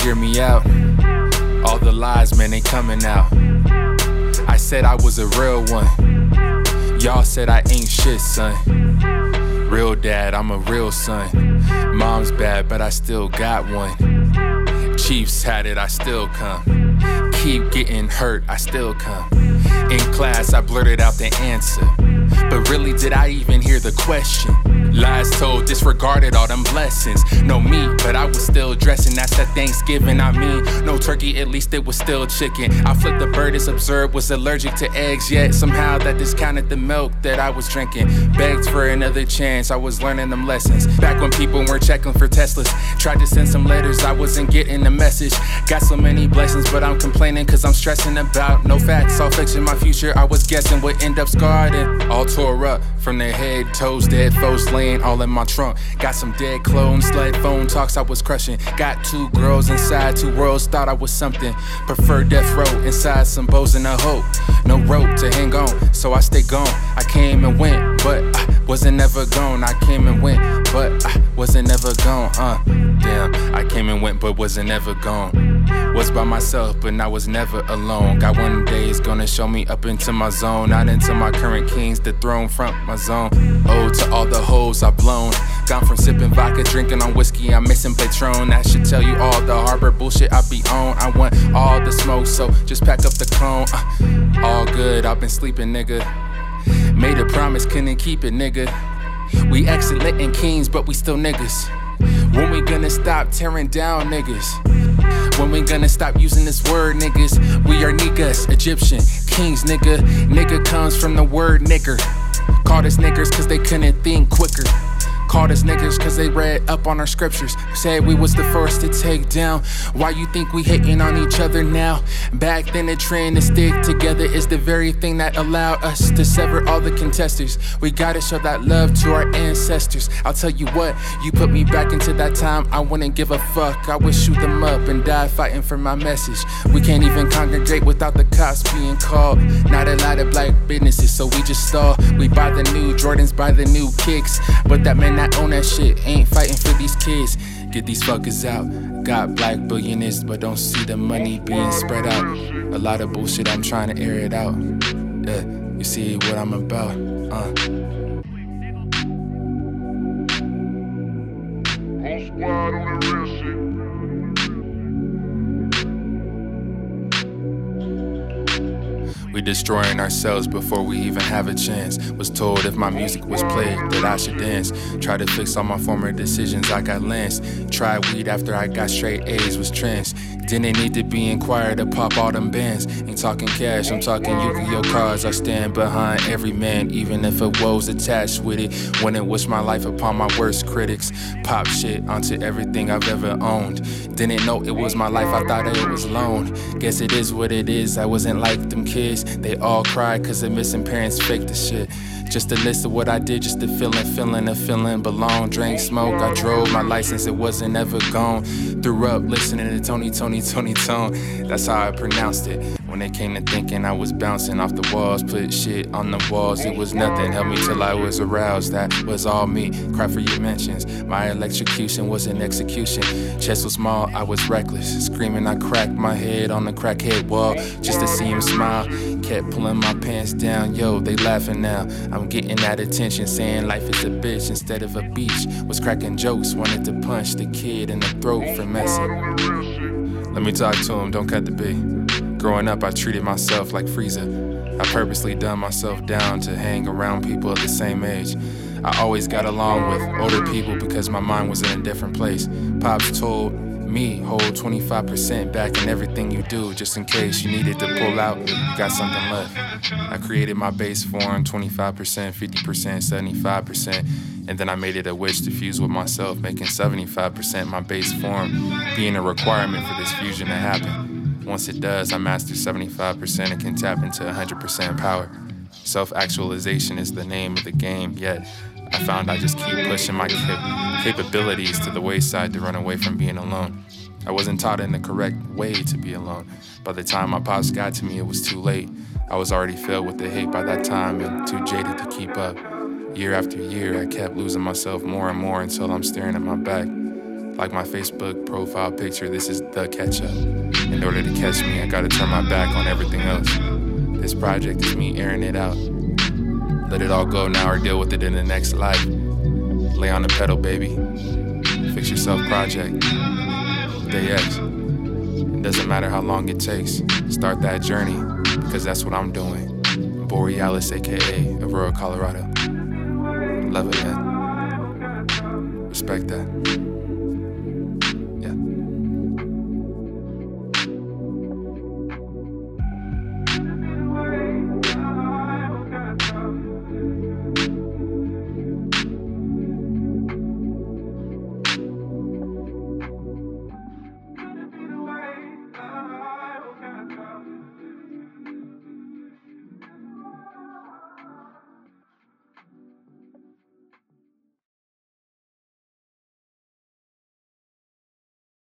hear me out. All the lies, man, they coming out. I said I was a real one. Y'all said I ain't shit, son. Real dad, I'm a real son. Mom's bad, but I still got one. Chiefs had it, I still come. Keep getting hurt, I still come. In class, I blurted out the answer. But really, did I even hear the question? Lies told, disregarded all them blessings. No meat, but I was still dressing. That's that Thanksgiving. I mean, no turkey, at least it was still chicken. I flipped the bird as observed, was allergic to eggs, yet somehow that discounted the milk that I was drinking. Begged for another chance, I was learning them lessons. Back when people weren't checking for Teslas, tried to send some letters, I wasn't getting the message. Got so many blessings, but I'm complaining cause I'm stressing about no facts. All fixing my future, I was guessing would end up scarred and all tore up from the head, toes, dead foes all in my trunk. Got some dead clones, sled phone talks I was crushing. Got two girls inside, two worlds, thought I was something. Prefer death row inside some bows and a hope. No rope to hang on, so I stay gone. I came and went, but wasn't never gone. I came and went, but I wasn't never gone. Uh, damn, I came and went, but wasn't never gone. Was by myself, but I was never alone. Got one day is gonna show me up into my zone, not into my current kings, the throne front my zone. Oh, to all the hoes I've blown. Gone from sipping vodka, drinking on whiskey, I'm missing Patron. That should tell you all the harbor bullshit I be on. I want all the smoke, so just pack up the cone. Uh, all good, I've been sleeping, nigga. Made a promise, couldn't keep it, nigga. We excellent in kings, but we still niggas. When we gonna stop tearing down niggas? When we gonna stop using this word, niggas? We are niggas, Egyptian kings, nigga. Nigga comes from the word nigger. Called us niggers cause they couldn't think quicker. Niggas cause they read up on our scriptures. Said we was the first to take down. Why you think we hating on each other now? Back then the trend to stick together is the very thing that allowed us to sever all the contestants. We gotta show that love to our ancestors. I'll tell you what, you put me back into that time, I wouldn't give a fuck. I would shoot them up and die fighting for my message. We can't even congregate without the cops being called. Not a lot of black businesses, so we just stall. We buy the new Jordans, buy the new kicks. But that man not own that shit, ain't fighting for these kids. Get these fuckers out. Got black billionaires, but don't see the money being spread out. A lot of bullshit, I'm trying to air it out. Yeah, you see what I'm about. Uh. Squad on real shit. We destroying ourselves before we even have a chance. Was told if my music was played that I should dance. Try to fix all my former decisions, I got lanced. Tried weed after I got straight A's, was trans. Didn't need to be inquired to pop all them bands. Ain't talking cash, I'm talking Yu-Gi-Oh cards. I stand behind every man, even if a woe's attached with it. Wouldn't wish my life upon my worst critics. Pop shit onto everything I've ever owned. Didn't know it was my life, I thought it was loan. Guess it is what it is, I wasn't like them kids. They all cry cause their missing parents faked the shit. Just a list of what I did, just a feeling, feeling, a feeling belong. Drank smoke, I drove my license, it wasn't ever gone. Threw up listening to Tony, Tony, Tony Tone. That's how I pronounced it. When it came to thinking, I was bouncing off the walls, put shit on the walls. It was nothing, helped me till I was aroused. That was all me. Cry for your mentions. My electrocution was an execution. Chest was small, I was reckless. Screaming, I cracked my head on the crackhead wall just to see him smile. Kept pulling my pants down, yo, they laughing now. I'm getting that attention, saying life is a bitch instead of a beach. Was cracking jokes, wanted to punch the kid in the throat for messing. Let me talk to him, don't cut the beat. Growing up, I treated myself like Frieza. I purposely dumbed myself down to hang around people of the same age. I always got along with older people because my mind was in a different place. Pops told me hold 25% back in everything you do just in case you needed to pull out you got something left. I created my base form 25% 50% 75% and then i made it a wish to fuse with myself making 75% my base form being a requirement for this fusion to happen. Once it does i master 75% and can tap into 100% power. Self-actualization is the name of the game yet found I just keep pushing my cap- capabilities to the wayside to run away from being alone. I wasn't taught in the correct way to be alone. By the time my pops got to me, it was too late. I was already filled with the hate by that time and too jaded to keep up. Year after year, I kept losing myself more and more until I'm staring at my back. Like my Facebook profile picture, this is the catch up. In order to catch me, I gotta turn my back on everything else. This project is me airing it out. Let it all go now or deal with it in the next life. Lay on the pedal, baby. Fix yourself project. Day X. It doesn't matter how long it takes. Start that journey, because that's what I'm doing. Borealis, aka Aurora, Colorado. Love it, man. Respect that.